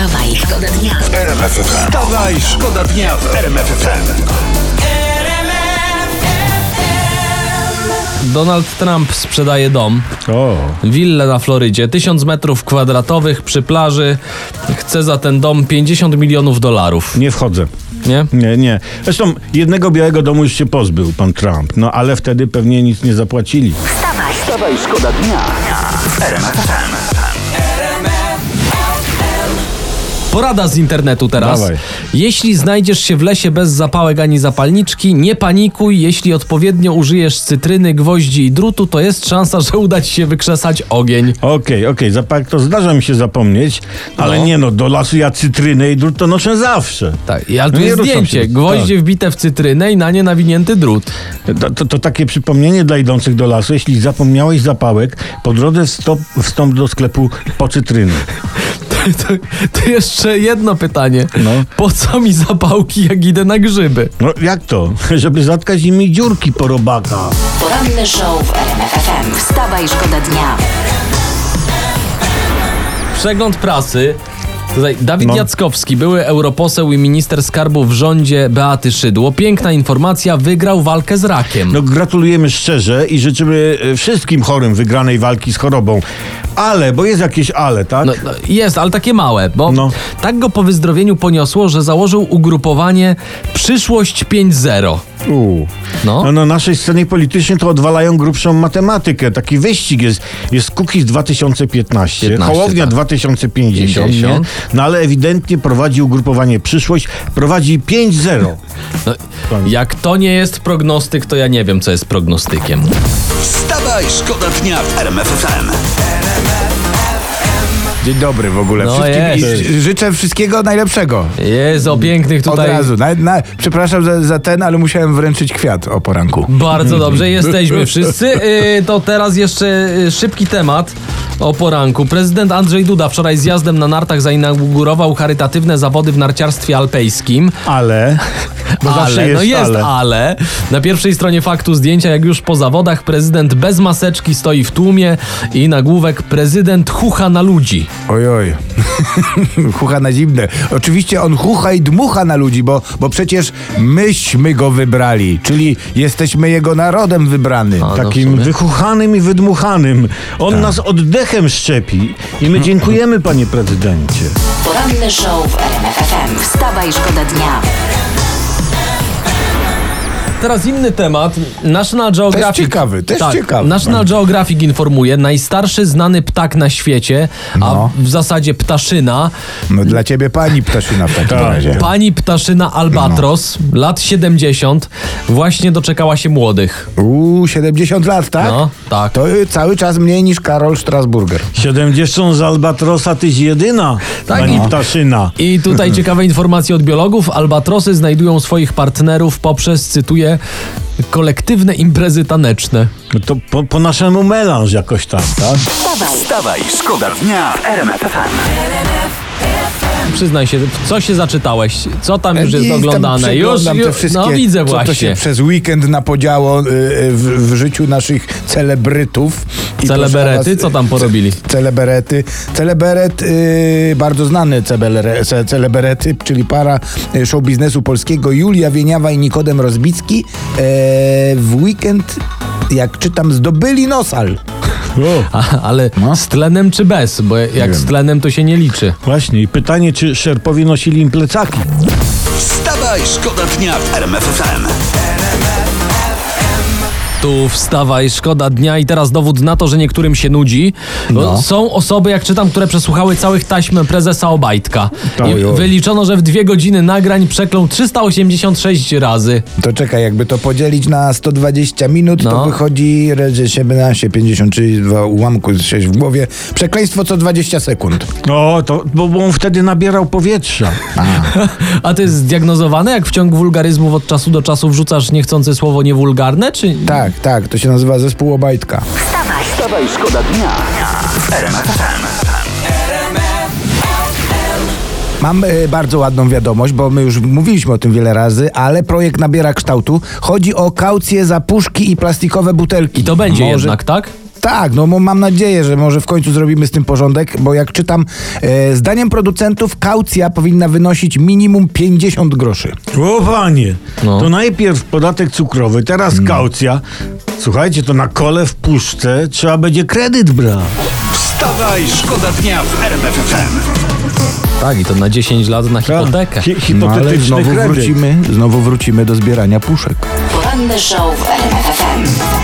Wstawaj, szkoda dnia. Wstawaj, szkoda dnia w RMF FM. Donald Trump sprzedaje dom, O, willę na Florydzie, 1000 metrów kwadratowych przy plaży. Chce za ten dom 50 milionów dolarów, nie wchodzę. nie? Nie, nie. Zresztą jednego białego domu już się pozbył pan Trump. No ale wtedy pewnie nic nie zapłacili. Wstawaj, Wstawaj, szkoda dnia w RMF FM. Porada z internetu teraz. Dawaj. Jeśli znajdziesz się w lesie bez zapałek ani zapalniczki, nie panikuj. Jeśli odpowiednio użyjesz cytryny, gwoździ i drutu, to jest szansa, że uda ci się wykrzesać ogień. Okej, okej, zapach to zdarza mi się zapomnieć, ale No. nie no, do lasu ja cytrynę i drut to noszę zawsze. Tak, i- ale tu No nie jest ruszam zdjęcie. się. Gwoździe wbite w cytrynę i na nie nawinięty drut. To, to, to takie przypomnienie dla idących do lasu. Jeśli zapomniałeś zapałek, po drodze wstąp, wstąp do sklepu po cytryny. To, to jeszcze jedno pytanie. No. Po co mi zapałki, jak idę na grzyby? No jak to? Żeby zatkać nimi dziurki po robaka. poranny show w RMF FM. Wstawaj, szkoda dnia. Przegląd prasy. Tutaj Dawid No. Jackowski, były europoseł i minister skarbu w rządzie Beaty Szydło. Piękna informacja, wygrał walkę z rakiem. No gratulujemy szczerze i życzymy e, wszystkim chorym wygranej walki z chorobą. Ale, bo jest jakieś ale, tak? No, no, jest, ale takie małe, bo No. tak go po wyzdrowieniu poniosło, że założył ugrupowanie Przyszłość 5.0. U. No. No na naszej scenie politycznej to odwalają grubszą matematykę. Taki wyścig jest. Jest Kukiz 2015, 15, Hołownia tak. 2050, 50. nie? No ale ewidentnie prowadzi ugrupowanie Przyszłość, prowadzi 5-0. No, jak to nie jest prognostyk, to ja nie wiem, co jest prognostykiem. Wstawaj, szkoda dnia w RMF FM. Dzień dobry w ogóle No wszystkim jest. i życzę wszystkiego najlepszego. Jest o pięknych Od tutaj. razu. Na, na, przepraszam za, za ten, ale musiałem wręczyć kwiat o poranku. Bardzo dobrze, jesteśmy wszyscy. Yy, to teraz jeszcze yy, szybki temat o poranku. Prezydent Andrzej Duda wczoraj zjazdem na nartach zainaugurował charytatywne zawody w narciarstwie alpejskim. Ale. Zawsze ale, jest no jest ale. ale. Na pierwszej stronie faktu zdjęcia, jak już po zawodach, prezydent bez maseczki stoi w tłumie i nagłówek prezydent chucha na ludzi. Oj, oj. chucha na zimne. Oczywiście on chucha i dmucha na ludzi, bo, bo przecież myśmy go wybrali, czyli jesteśmy jego narodem wybrany. A, no Takim sumie. wychuchanym i wydmuchanym. On nas oddechem szczepi. I my dziękujemy, panie prezydencie. Poranny show w RMF FM. Wstawaj, szkoda dnia. Teraz inny temat. National Geographic. ciekawy, też tak, ciekawy. National Geographic informuje, najstarszy znany ptak na świecie, No. a w zasadzie ptaszyna, No dla ciebie pani ptaszyna w takim Tak. razie. pani ptaszyna Albatros, lat 70, właśnie doczekała się młodych. Uuu, 70 lat, tak? No, tak. To y, cały czas mniej niż Karol Strasburger. 70 z Albatrosa tyś jedyna, Tak, pani i- ptaszyna. I tutaj ciekawe informacje od biologów. Albatrosy znajdują swoich partnerów poprzez, cytuję, kolektywne imprezy taneczne. No to po, po naszemu melanż jakoś tam, tak? Wstawaj, Wstawaj, szkoda dnia w RMF FM. Przyznaj się, w co się zaczytałeś? Co tam już jest oglądane? Już, już no widzę co to się właśnie. przez weekend napodziało y, y, w, w życiu naszych celebrytów. I Celeberety? Co tam porobili? Celeberety. Celeberet, y, bardzo znany cebelere, ce, celeberety, czyli para show biznesu polskiego Julia Wieniawa i Nikodem Rozbicki e, w weekend, jak czytam, zdobyli nosal. A, ale No. z tlenem czy bez? Bo jak z tlenem to się nie liczy. Właśnie. I pytanie, czy szerpowie nosili im plecaki? Wstawaj, szkoda dnia w RMF FM. Tu wstawaj, szkoda dnia i teraz dowód na to, że niektórym się nudzi. Bo No. Są osoby, jak czytam, które przesłuchały całych taśm prezesa Obajtka. Tak. I Oj, oj. wyliczono, że w dwie godziny nagrań przeklął 386 razy. To czekaj, jakby to podzielić na 120 minut, No. to wychodzi że 17, 52 ułamku 6 w głowie. Przekleństwo co 20 sekund. No, to, bo, bo on wtedy nabierał powietrza. A to jest zdiagnozowane, jak w ciągu wulgaryzmów od czasu do czasu wrzucasz niechcące słowo niewulgarne, czy... Tak, tak, to się nazywa zespół Obajtka. wstawaj, Wstawaj, szkoda dnia. Mam e, bardzo ładną wiadomość, bo my już mówiliśmy o tym wiele razy, ale projekt nabiera kształtu. Chodzi o kaucję za puszki i plastikowe butelki. I to będzie Może- jednak, tak? Tak, no mam nadzieję, że może w końcu zrobimy z tym porządek, bo jak czytam, e, zdaniem producentów kaucja powinna wynosić minimum 50 groszy. O panie, No. to najpierw podatek cukrowy, teraz kaucja. Słuchajcie, to na kole w puszce trzeba będzie kredyt brać. Wstawaj, szkoda dnia w RMF FM. Tak, i to na 10 lat na hipotekę. Hi- No ale hipotetyczny znowu kredyt. wrócimy, znowu wrócimy do zbierania puszek. Poranny show w RMF FM.